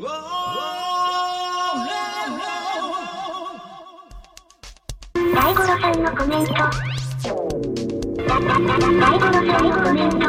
大五郎さんのコメント。大五郎さんのコメント。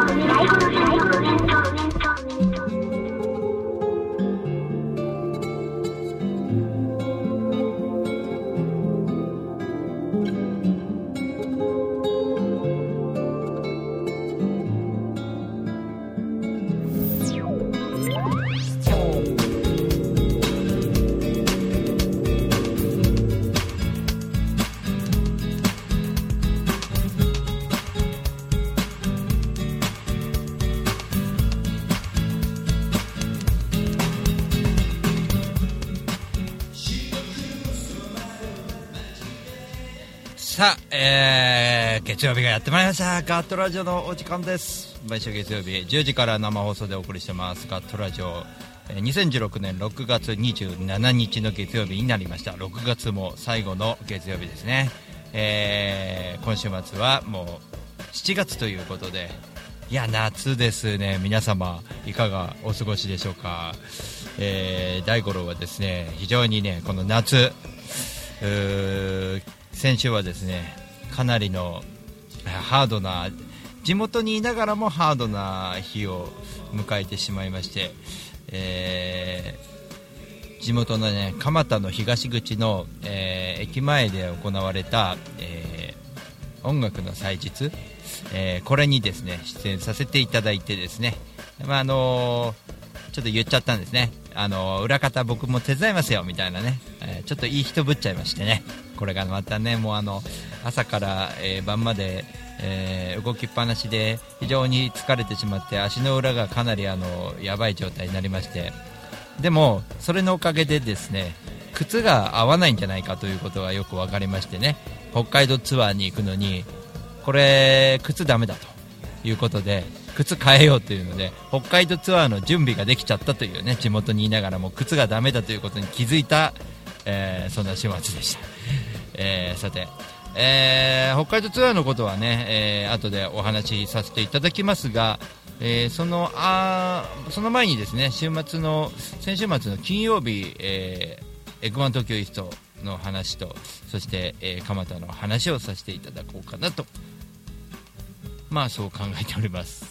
えー、月曜日がやってまいりました。ガットラジオのお時間です。毎週月曜日10時から生放送でお送りしてます。ガットラジオ2016年6月27日の月曜日になりました。6月も最後の月曜日ですね、えー今週末はもう7月ということで。いや夏ですね。皆様いかがお過ごしでしょうか、えー大五郎はですね非常にねこの夏先週はですねかなりのハードな地元にいながらもハードな日を迎えてしまいまして、えー地元のね蒲田の東口の、えー駅前で行われた、えー音楽の祭日、えこれにですね出演させていただいてですね、まああのーちょっと言っちゃったんですね、あの裏方僕も手伝いますよみたいなね、えーちょっといい人ぶっちゃいましてね、これがまたね、もうあの朝から、えー晩まで、えー動きっぱなしで非常に疲れてしまって足の裏がかなりあのやばい状態になりまして。でもそれのおかげでですね靴が合わないんじゃないかということがよく分かりましてね。北海道ツアーに行くのにこれ靴ダメだということで靴変えようというので北海道ツアーの準備ができちゃったというね地元にいながらも靴がダメだということに気づいた、えーそんな週末でした、えーさて、えー北海道ツアーのことはね、えー後でお話しさせていただきますが、えーそのあその前にですね週末の先週末の金曜日、えーエグマン東京イーストの話とそして、えー蒲田の話をさせていただこうかなとまあそう考えております。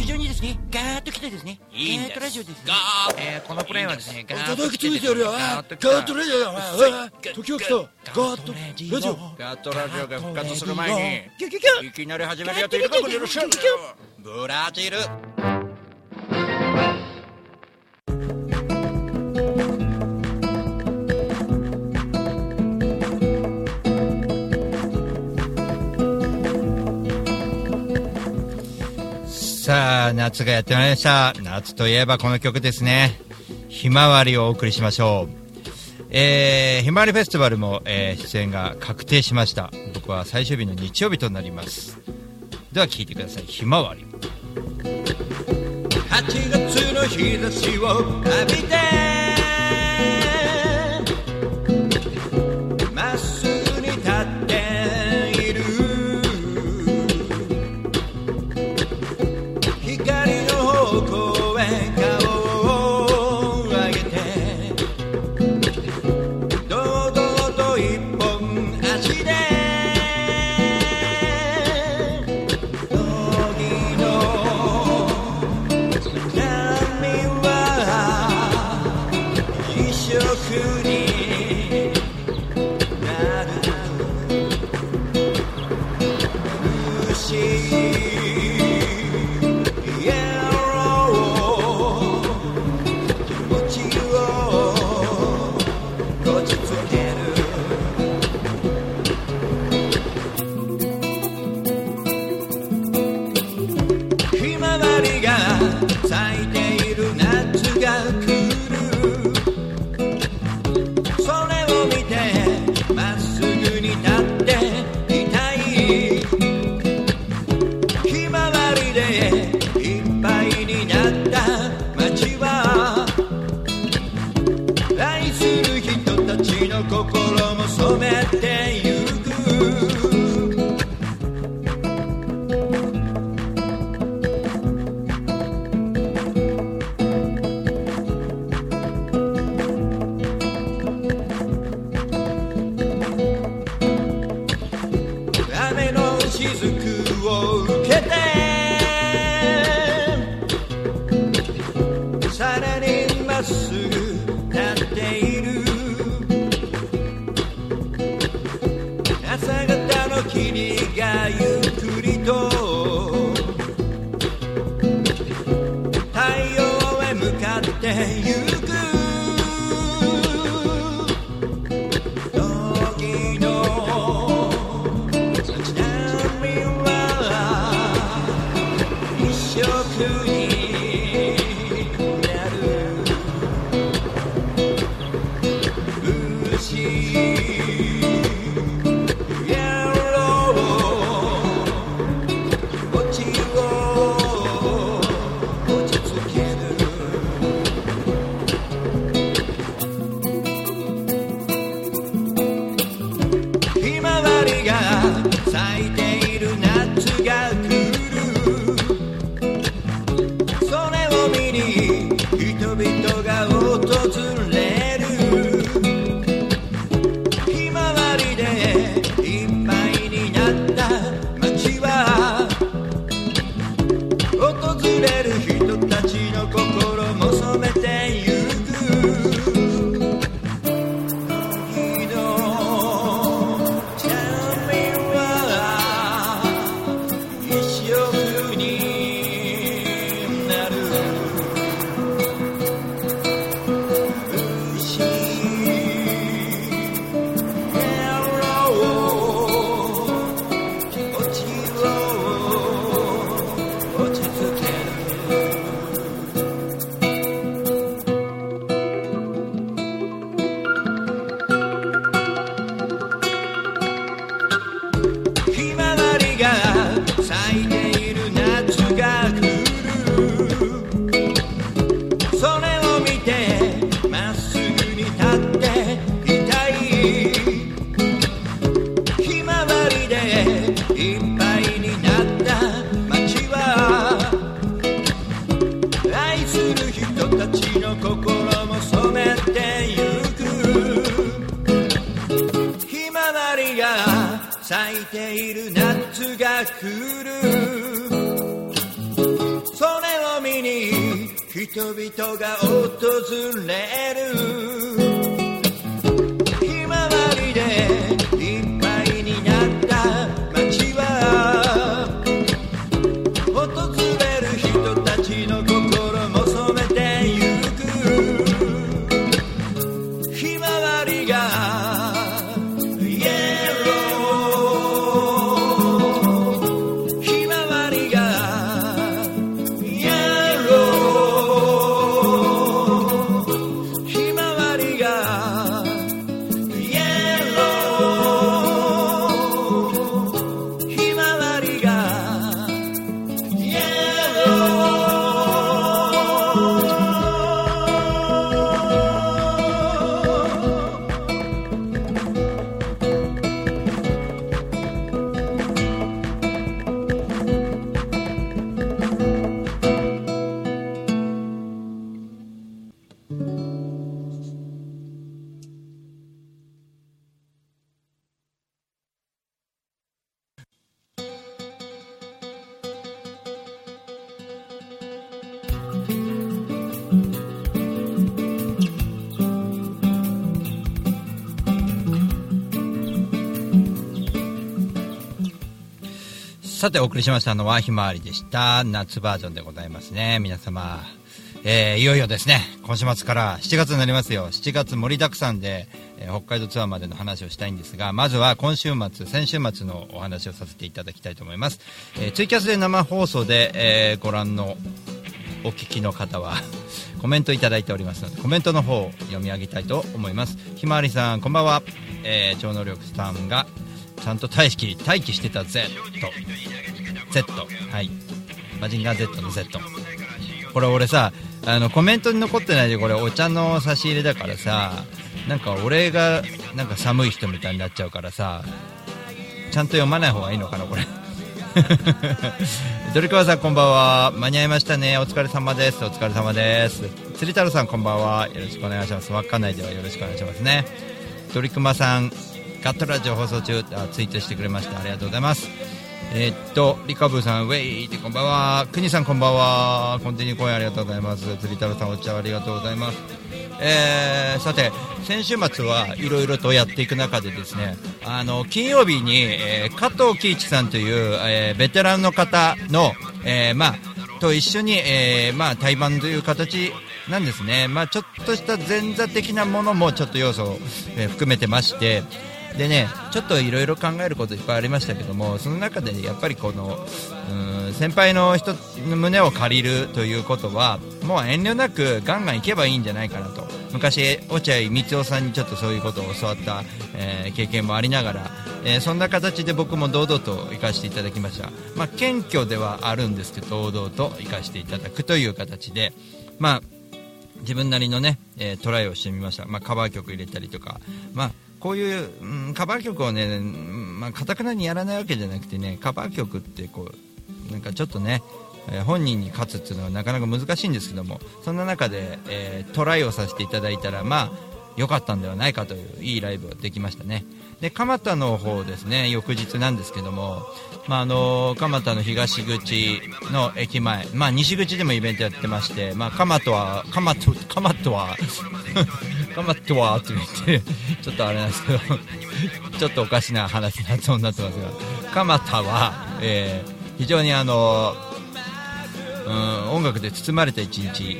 非常にですね、ガーッと来てですね、いいガーッとラジオですね。ガーッえーこのプレイはですね、ガーッと来てついてやるよガーッと来たガーッとレジャーや時が来たガーッとレジオ。ガットラジオ。が復活する前に、いきなり始めるやついる。かもしれませんねブラジル。さあ夏がやってまいりました。夏といえばこの曲ですね。ひまわりをお送りしましょう。えーひまわりフェスティバルも、えー出演が確定しました。僕は最終日の日曜日となります。では聴いてください。ひまわり。8月の日差しを浴びて咲いて人さてお送りしましたのはひまわりでした。夏バージョンでございますね。皆様えーいよいよですね。今週末から7月になりますよ。7月盛りだくさんで、えー北海道ツアーまでの話をしたいんですがまずは今週末先週末のお話をさせていただきたいと思います、えーツイキャスで生放送で、えーご覧のお聞きの方はコメントいただいておりますのでコメントの方を読み上げたいと思います。ひまわりさんこんばんは、えー超能力さんがちゃんと待機待機してた Z Z はい。マジンガー Z の Z これ俺さあのコメントに残ってないでこれお茶の差し入れだからさなんか俺がなんか寒い人みたいになっちゃうからさちゃんと読まない方がいいのかなこれ。ドリカワさんこんばんは。間に合いましたね。お疲れ様です。お疲れ様です。釣り太郎さんこんばんは。よろしくお願いします。稚内ではよろしくお願いしますね。ドリクマさんガットラジオ放送中あツイートしてくれました。ありがとうございます。えーっとリカブさんウェイってこんばんは。国さんこんばんは。コンティニー公演ありがとうございます。釣り太郎さんお茶ありがとうございます。えーさて先週末はいろいろとやっていく中でですねあの金曜日に、えー加藤貴一さんという、えーベテランの方の、えーまあ、と一緒に、えーまあ、対バンという形なんですね、まあ、ちょっとした前座的なものもちょっと要素を、えー含めてましてでねちょっといろいろ考えることいっぱいありましたけどもその中でやっぱりこのうん先輩の人の胸を借りるということはもう遠慮なくガンガン行けばいいんじゃないかなと。昔落合光雄さんにちょっとそういうことを教わった、えー経験もありながら、えーそんな形で僕も堂々と行かせていただきました、まあ、謙虚ではあるんですけど堂々と行かせていただくという形で。まあ自分なりのね、えートライをしてみました、まあ、カバー曲入れたりとか、まあ、こういう、うんカバー曲をね、まあ、かたくなにやらないわけじゃなくてねカバー曲ってこうなんかちょっとね、えー本人に勝つっていうのはなかなか難しいんですけどもそんな中で、えートライをさせていただいたらまあ良かったんではないかといういいライブができましたね。で蒲田の方ですね翌日なんですけども、まああの蒲田の東口の駅前、まあ、西口でもイベントやってまして、まあ、蒲田は蒲田蒲田は 蒲田はって言ってちょっとあれなんですけどちょっとおかしな話になそうになってますが蒲田は、えー非常にあのうん音楽で包まれた一日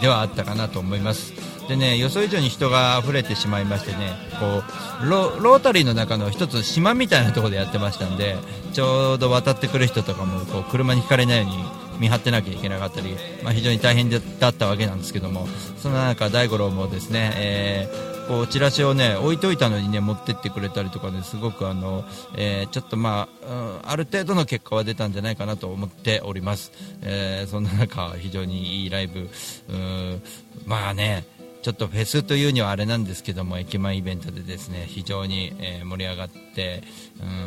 ではあったかなと思います。でね予想以上に人が溢れてしまいましてねこうロータリーの中の一つ島みたいなところでやってましたんでちょうど渡ってくる人とかもこう車にひかれないように見張ってなきゃいけなかったり、まあ、非常に大変だったわけなんですけどもそんな中大五郎もですね、えーこうチラシをね置いといたのにね持ってってくれたりとかねすごくあの、えーちょっとまあ、うんある程度の結果は出たんじゃないかなと思っております、えーそんな中非常にいいライブ。うんまあねちょっとフェスというにはあれなんですけども駅前イベントでですね非常に、えー盛り上がって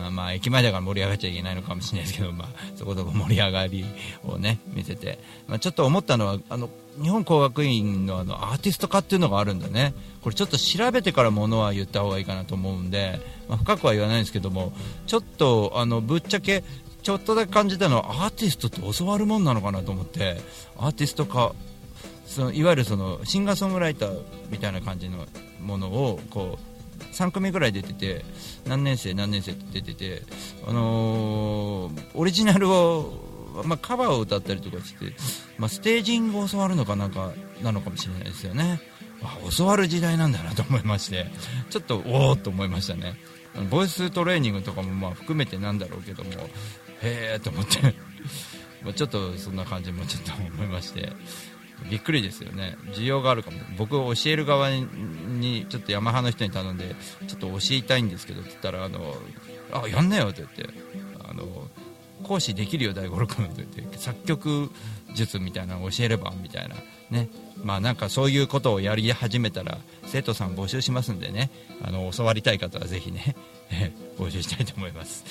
うんまあ駅前だから盛り上がっちゃいけないのかもしれないですけど、まあ、そこそこ盛り上がりをね見せて、まあ、ちょっと思ったのはあの日本工学院のあのアーティスト化っていうのがあるんだね。これちょっと調べてからものは言った方がいいかなと思うんで、まあ、深くは言わないんですけどもちょっとあのぶっちゃけちょっとだけ感じたのはアーティストって教わるもんなのかなと思ってアーティスト化そのいわゆるそのシンガーソングライターみたいな感じのものをこう3組ぐらい出てて何年生何年生って出てて、あのーオリジナルを、まあ、カバーを歌ったりとかして、まあ、ステージングを教わるのかなんかなのかもしれないですよね。あ教わる時代なんだなと思いましてちょっとおおと思いましたね。ボイストレーニングとかもまあ含めてなんだろうけどもへえと思って。まあちょっとそんな感じもちょっと思いまして。びっくりですよね。需要があるかも。僕教える側にちょっとヤマハの人に頼んでちょっと教えたいんですけどって言ったらあのあやんなよって言ってあの講師できるよ大五郎君って言って作曲術みたいなの教えればみたいな。ね。まあなんかそういうことをやり始めたら生徒さん募集しますんでね。あの教わりたい方はぜひね 募集したいと思います。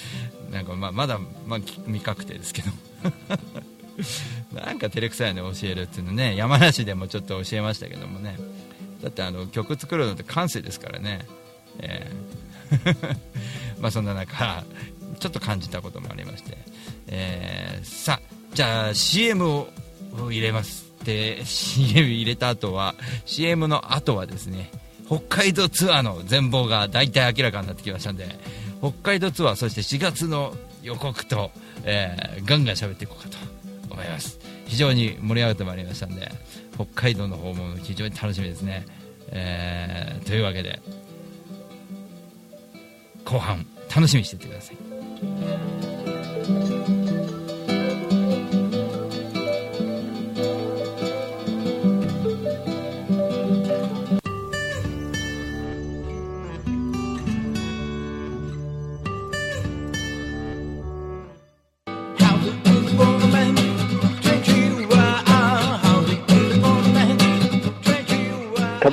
なんかまあまだ、まあ、未確定ですけど。なんか照れくさいの教えるっていうのね。山梨でもちょっと教えましたけどもね。だってあの曲作るのって感性ですからね、えー まあそんな中ちょっと感じたこともありまして、えーさあじゃあ CM を入れますで CM 入れた後は CM の後はですね北海道ツアーの全貌が大体明らかになってきましたんで北海道ツアーそして4月の予告と、えーガンガン喋っていこうかと。思います。非常に盛り上がってまいりましたんで北海道の訪問非常に楽しみですね、えーというわけで後半楽しみにしていってください。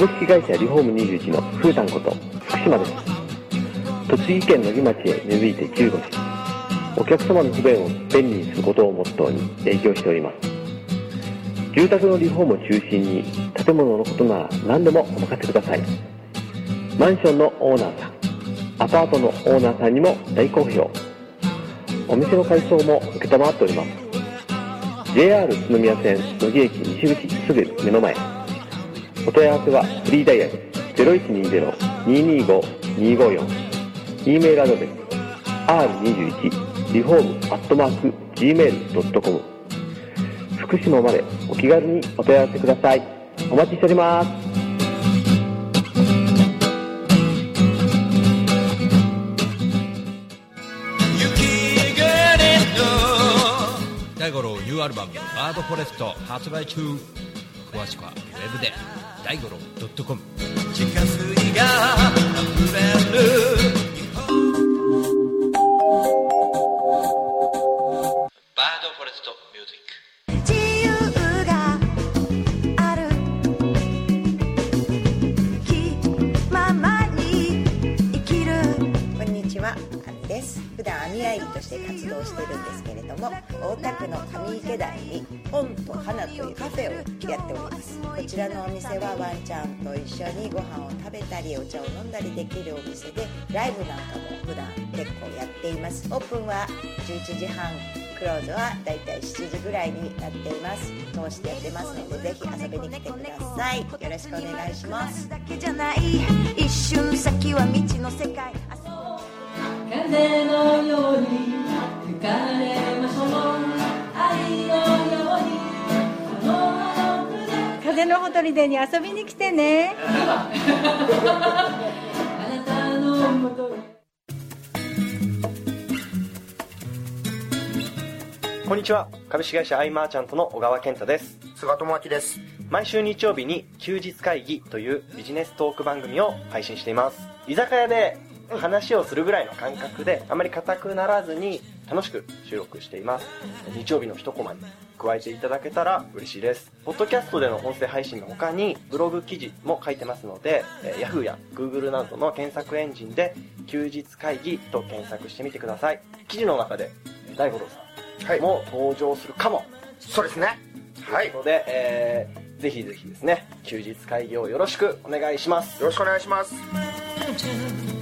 株式会社リフォーム21のふーたんこと福島です。栃木県野木町へ根付いて15年お客様の不便を便利にす。ることをモットーに営業しております。住宅のリフォームを中心に建物のことなら何でもお任せくださいマンションのオーナーさんアパートのオーナーさんにも大好評お店の改装も承っております。JR 宇都宮線野木駅西口す。ぐ目の前お問い合わせはフリーダイヤル0120-225-254 e メールアドレス r21 リフォームアットマーク gmail.com 福島までお気軽にお問い合わせください。お待ちしております。大五郎ニューアルバム「バードフォレスト」発売中。詳しくはウェブで大五郎 .com 地下水が溢れる。バードフォレストミュージック。自由がある気ままに生きる。こんにちは、あみです。普段網愛理として活動してるんですけれども、大田区の上池台に本と花というカフェをやっております。こちらのお店はワンちゃんと一緒にご飯を食べたりお茶を飲んだりできるお店で、ライブなんかも普段結構やっています。オープンは11時半。クローズはだいたい7時ぐらいになっています通してやってますのでぜひ遊びに来てくださいよろしくお願いします一瞬先は未知の世界風のように風のほとりでに遊びに来てね。こんにちは。株式会社アイマーチャントの小川健太です。菅智明です。毎週日曜日に休日会議というビジネストーク番組を配信しています。居酒屋で話をするぐらいの感覚であまり硬くならずに楽しく収録しています。日曜日の一コマに加えていただけたら嬉しいです。ポッドキャストでの音声配信の他にブログ記事も書いてますので、えー Yahoo や Google などの検索エンジンで休日会議と検索してみてください。記事の中でえー大五郎さんも登場するかも、そうですね。はい。ということで、えーぜひぜひですね休日会議をよろしくお願いします。よろしくお願いします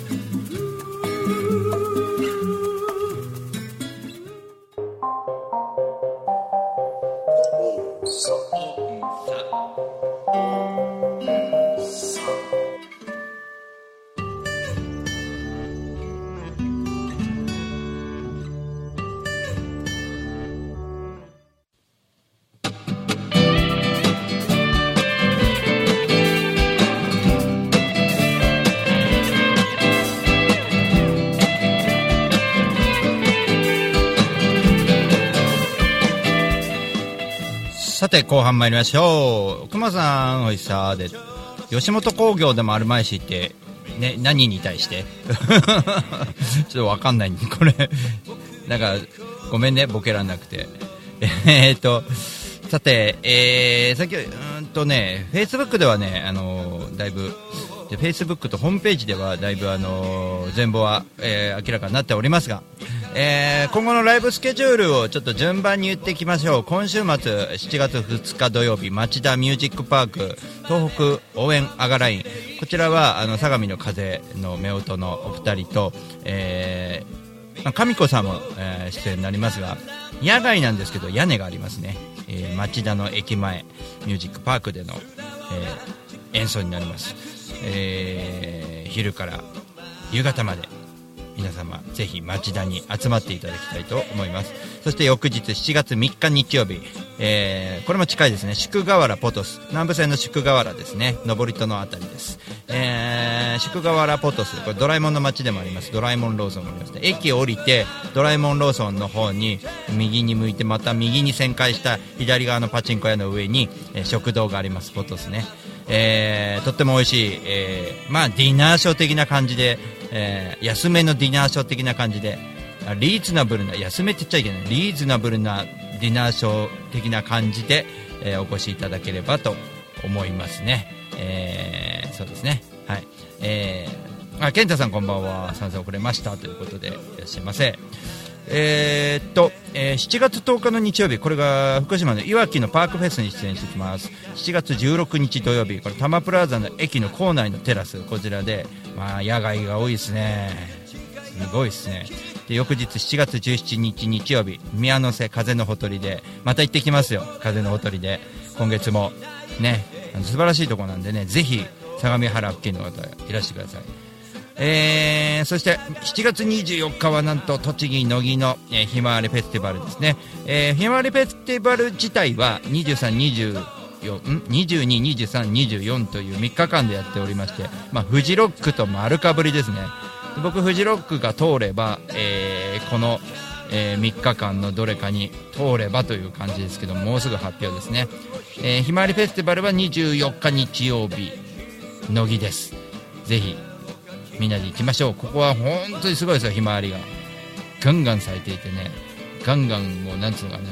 て後半参りましょう。熊さんおいしさで。吉本興業でもあるまいしって、ね、何に対して？ちょっとわかんない。これなんかごめんね。ボケらなくて。えーっとさて、えー、さっきうんとねフェイスブックではねあのだいぶでフェイスブックとホームページではだいぶあの全貌は、えー明らかになっておりますが、えー今後のライブスケジュールをちょっと順番に言っていきましょう。今週末7月2日土曜日町田ミュージックパーク東北応援アガライン。こちらはあの相模の風の夫婦のお二人と、えーまあ、上子さんも、えー出演になりますが野外なんですけど屋根がありますね、えー町田の駅前ミュージックパークでの、え演奏になります、え昼から夕方まで。皆様ぜひ町田に集まっていただきたいと思います。そして翌日7月3日日曜日、えーこれも近いですね。宿河原ポトス。南部線の宿河原ですね。登戸のあたりです、えー宿河原ポトス。これドラえもんの街でもあります。ドラえもんローソンもありますね。駅を降りてドラえもんローソンの方に右に向いてまた右に旋回した左側のパチンコ屋の上に、えー食堂があります。ポトスね。えーとっても美味しい、えーまあ、ディナーショー的な感じで、えー安めのディナーショー的な感じであリーズナブルな安めって言っちゃいけない。リーズナブルなディナーショー的な感じで、えーお越しいただければと思いますね、えーそうですね。はい。えー、あ健太さんこんばんは。参戦遅れました。ということでいらっしゃいませ。えーっと、えー7月10日の日曜日、これが福島のいわきのパークフェスに出演してきます。7月16日土曜日、これ多摩プラザの駅の構内のテラス、こちらで、まあ、野外が多いですね。すごいですね。で、翌日7月17日日曜日、宮の瀬風のほとりで、また行ってきますよ、風のほとりで。今月も、ね、素晴らしいとこなんでね、ぜひ、相模原付近の方いらしてください。えーそして7月24日はなんと栃木乃木の、えーひまわりフェスティバルですね、えーひまわりフェスティバル自体は23、24ん？22、23、24という3日間でやっておりまして、まあ、フジロックと丸かぶりですね。僕フジロックが通れば、えーこの、えー3日間のどれかに通ればという感じですけどもうすぐ発表ですね、えーひまわりフェスティバルは24日日曜日乃木です。ぜひみんなで行きましょう。ここは本当にすごいですよひまわりが。ガンガン咲いていてね。ガンガンもうなんつうのかね。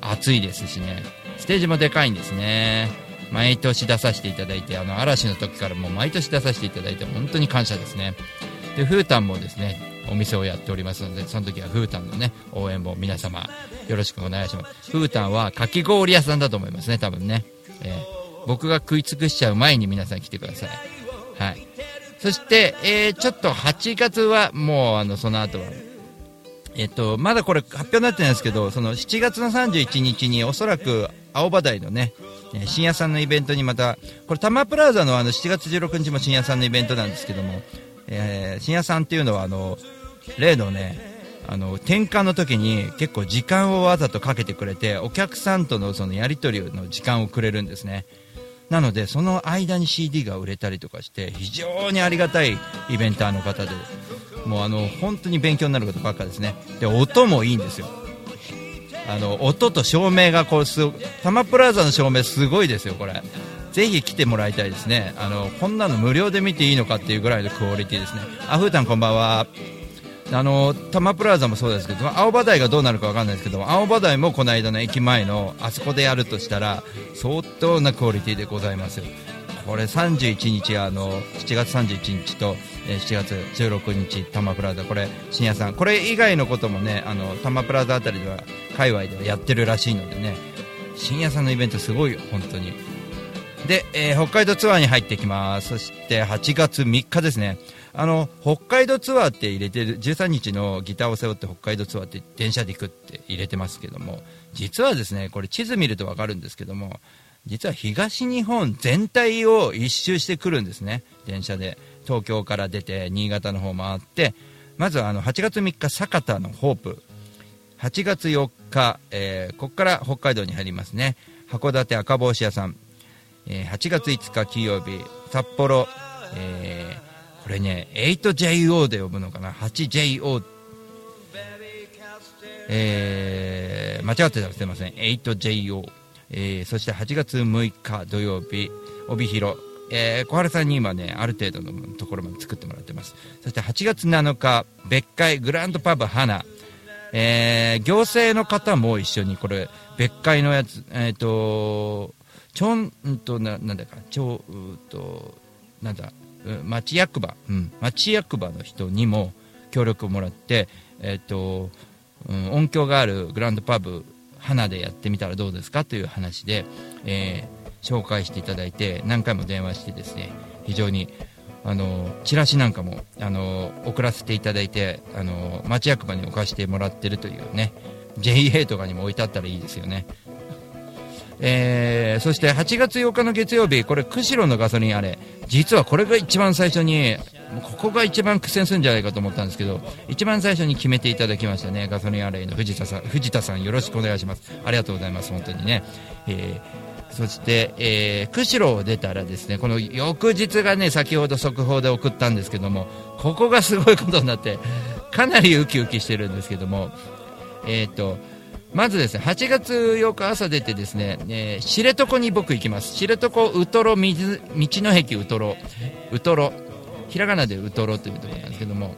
暑いですしね。ステージもでかいんですね。毎年出させていただいてあの嵐の時からもう毎年出させていただいて本当に感謝ですね。でフータンもですねお店をやっておりますのでその時はフータンのね応援も皆様よろしくお願いします。フータンはかき氷屋さんだと思いますね多分ね、えー僕が食い尽くしちゃう前に皆さん来てください。はい。そして、えーちょっと8月はもうあのその後はえっと、まだこれ発表になってないんですけど、その7月の31日におそらく青葉台のね、えー深夜さんのイベントにまた、これ多摩プラザのあの7月16日も深夜さんのイベントなんですけども、えー深夜さんっていうのはあの、例のね、あの、転換の時に結構時間をわざとかけてくれて、お客さんとのそのやり取りの時間をくれるんですね。なので、その間に CD が売れたりとかして、非常にありがたいイベンターの方で、もうあの、本当に勉強になることばっかですね。で、音もいいんですよ。あの、音と照明がこう、す、タマプラザの照明すごいですよ、これ。ぜひ来てもらいたいですね。あの、こんなの無料で見ていいのかっていうぐらいのクオリティですね。あ、ふーたんこんばんは。あの多摩プラザもそうですけど青葉台がどうなるかわかんないですけど青葉台もこの間の駅前のあそこでやるとしたら相当なクオリティでございますよ。これ31日あの7月31日と、7月16日多摩プラザ。これ深夜さんこれ以外のこともねあの多摩プラザあたりでは界隈ではやってるらしいのでね深夜さんのイベントすごいよ本当に。で、えー北海道ツアーに入ってきます。そして8月3日ですね。あの北海道ツアーって入れてる13日のギターを背負って北海道ツアーって電車で行くって入れてますけども実はですねこれ地図見ると分かるんですけども実は東日本全体を一周してくるんですね電車で。東京から出て新潟の方回ってまずはあの8月3日酒田のホープ。8月4日、えーここから北海道に入りますね。函館赤帽子屋さん、えー8月5日金曜日札幌、えーこれね 8JO で呼ぶのかな？8JO えー間違ってたらすいません。8JO、えーそして8月6日土曜日帯広。えー小原さんに今ねある程度のところまで作ってもらってます。そして8月7日別海グランドパブ花えー行政の方も一緒にこれ別海のやつえっ、とちょんとななんだかちょうとなんだ町役場、うん、町役場の人にも協力をもらってえっ、と、うん、音響があるグランドパブ花でやってみたらどうですかという話で、えー紹介していただいて何回も電話してですね非常にあのチラシなんかもあの送らせていただいてあの町役場に置かせてもらってるというね JA とかにも置いてあったらいいですよね。えーそして8月8日の月曜日これ釧路のガソリンあれ。実はこれが一番最初にここが一番苦戦するんじゃないかと思ったんですけど一番最初に決めていただきましたねガソリンアレイの。藤田さん藤田さんよろしくお願いします。ありがとうございます本当にね、えーそして、えー釧路を出たらですねこの翌日がね先ほど速報で送ったんですけどもここがすごいことになってかなりウキウキしてるんですけどもえっ、とまずですね8月8日朝出てですね、えー知床に僕行きます。知床ウトロ水道の駅ウトロ。ウトロひらがなでウトロというところなんですけども。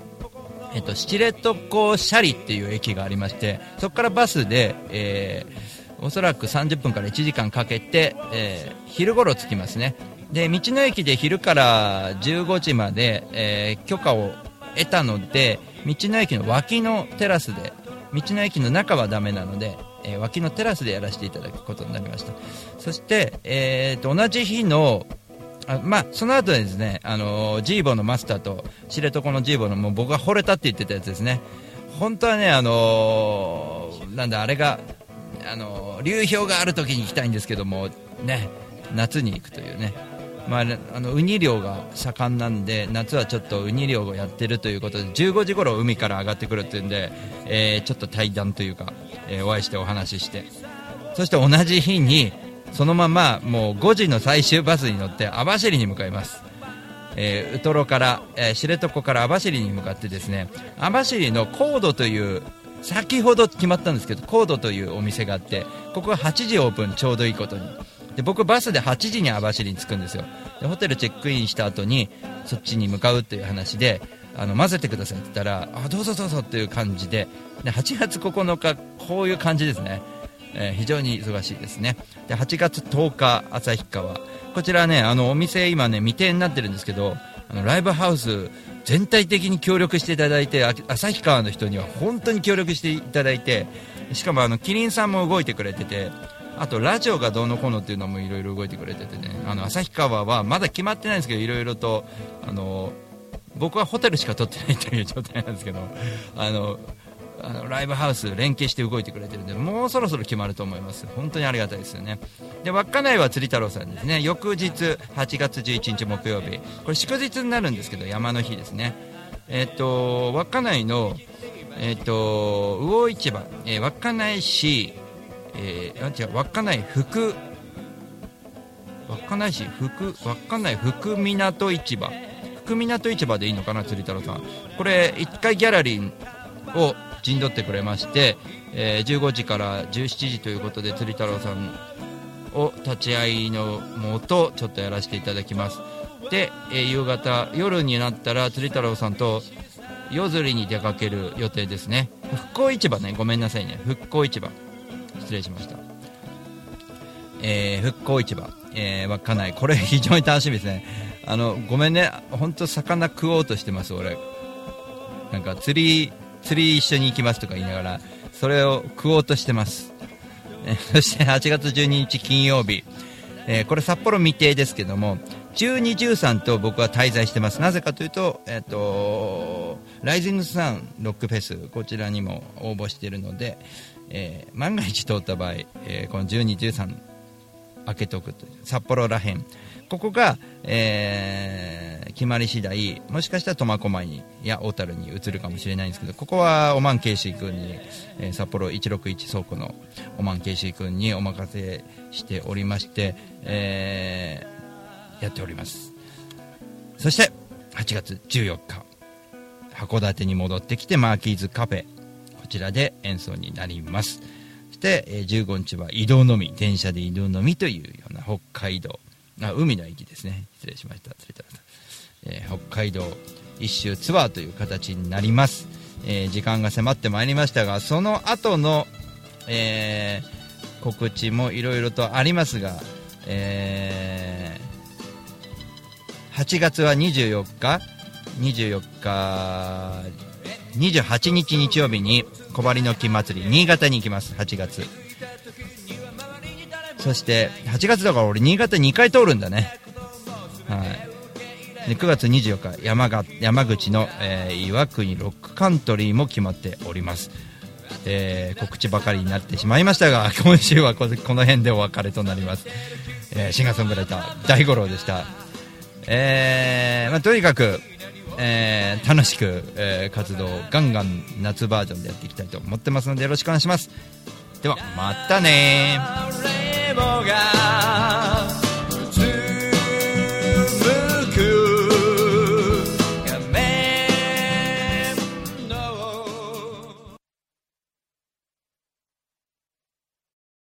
えっと、知床斜里っていう駅がありましてそこからバスで、えーおそらく30分から1時間かけて、えー昼頃着きますね。で道の駅で昼から15時まで、えー許可を得たので道の駅の脇のテラスで道の駅の中はダメなので、えー脇のテラスでやらせていただくことになりました。そして、えーと同じ日のあまあ、その後ですね、あのージーボのマスターと知床のジーボのもう僕が惚れたって言ってたやつですね。本当はね、あのーなんだあれが、あのー流氷がある時に行きたいんですけどもね夏に行くというね。まあ、あのウニ漁が盛んなんで夏はちょっとウニ漁をやってるということで15時頃海から上がってくるっていうんで、えーちょっと対談というか、えーお会いしてお話しして。そして同じ日にそのままもう5時の最終バスに乗って網走に向かいます、えーウトロから、え知床から網走に向かってですね網走のコードという先ほど決まったんですけどコードというお店があってここは8時オープンちょうどいいことに。で僕バスで8時に網走に着くんですよ。でホテルチェックインした後にそっちに向かうという話であの混ぜてくださいって言ったらあどうぞどうぞっていう感じでで8月9日こういう感じですね、えー非常に忙しいですね。で8月10日旭川。こちらねあのお店今ね未定になってるんですけどあのライブハウス全体的に協力していただいて旭川の人には本当に協力していただいてしかもあのキリンさんも動いてくれててあとラジオがどうのこうのっていうのもいろいろ動いてくれててね。あの旭川はまだ決まってないんですけどいろいろとあの僕はホテルしか取ってないという状態なんですけどあのあのライブハウス連携して動いてくれてるんでもうそろそろ決まると思います。本当にありがたいですよね。で稚内は釣り太郎さんですね。翌日8月11日木曜日。これ祝日になるんですけど山の日ですね。えっ、と稚内のえっ、と魚市場、えー稚内市えー、あ違う稚内福稚内市福稚内福港市場。福港市場でいいのかな釣り太郎さん。これ1回ギャラリーを陣取ってくれまして、えー15時から17時ということで釣り太郎さんを立ち会いのもとちょっとやらせていただきます。で、えー夕方夜になったら釣り太郎さんと夜釣りに出かける予定ですね。復興市場ねごめんなさいね。復興市場。失礼しました。えー復興市場、えー稚内。これ非常に楽しみですね。あのごめんね。本当魚食おうとしてます俺。なんか釣り釣り一緒に行きますとか言いながらそれを食おうとしてます、えーそして8月12日金曜日、えーこれ札幌未定ですけども12、13と僕は滞在してます。なぜかというと,、えー、とライジングサンロックフェスこちらにも応募しているので、えー万が一通った場合、えーこの12、13開けておくと札幌らへん。ここが、えー決まり次第もしかしたら苫小牧にや小樽に移るかもしれないんですけどここはオマンケイシー君に、えー札幌161倉庫のオマンケイシー君にお任せしておりまして、えーやっております。そして8月14日函館に戻ってきてマーキーズカフェ。ちらで演奏になります。そして、え15日は移動のみ電車で移動のみというような北海道あ海の駅ですね。失礼しました。釣り太郎さん、えー北海道一周ツアーという形になります、えー時間が迫ってまいりましたがその後の、えー告知もいろいろとありますが、えー8月は24日24日28日日曜日に小針の木祭り新潟に行きます。8月。そして8月だから俺新潟2回通るんだね。はい。で9月24日山が山口の、えー岩国ロックカントリーも決まっております。えー告知ばかりになってしまいましたが 今週はこの辺でお別れとなります、えーシンガーソングライター大五郎でした。えーまあ、とにかく、えー楽しく、えー活動ガンガン夏バージョンでやっていきたいと思ってますのでよろしくお願いします。ではまたね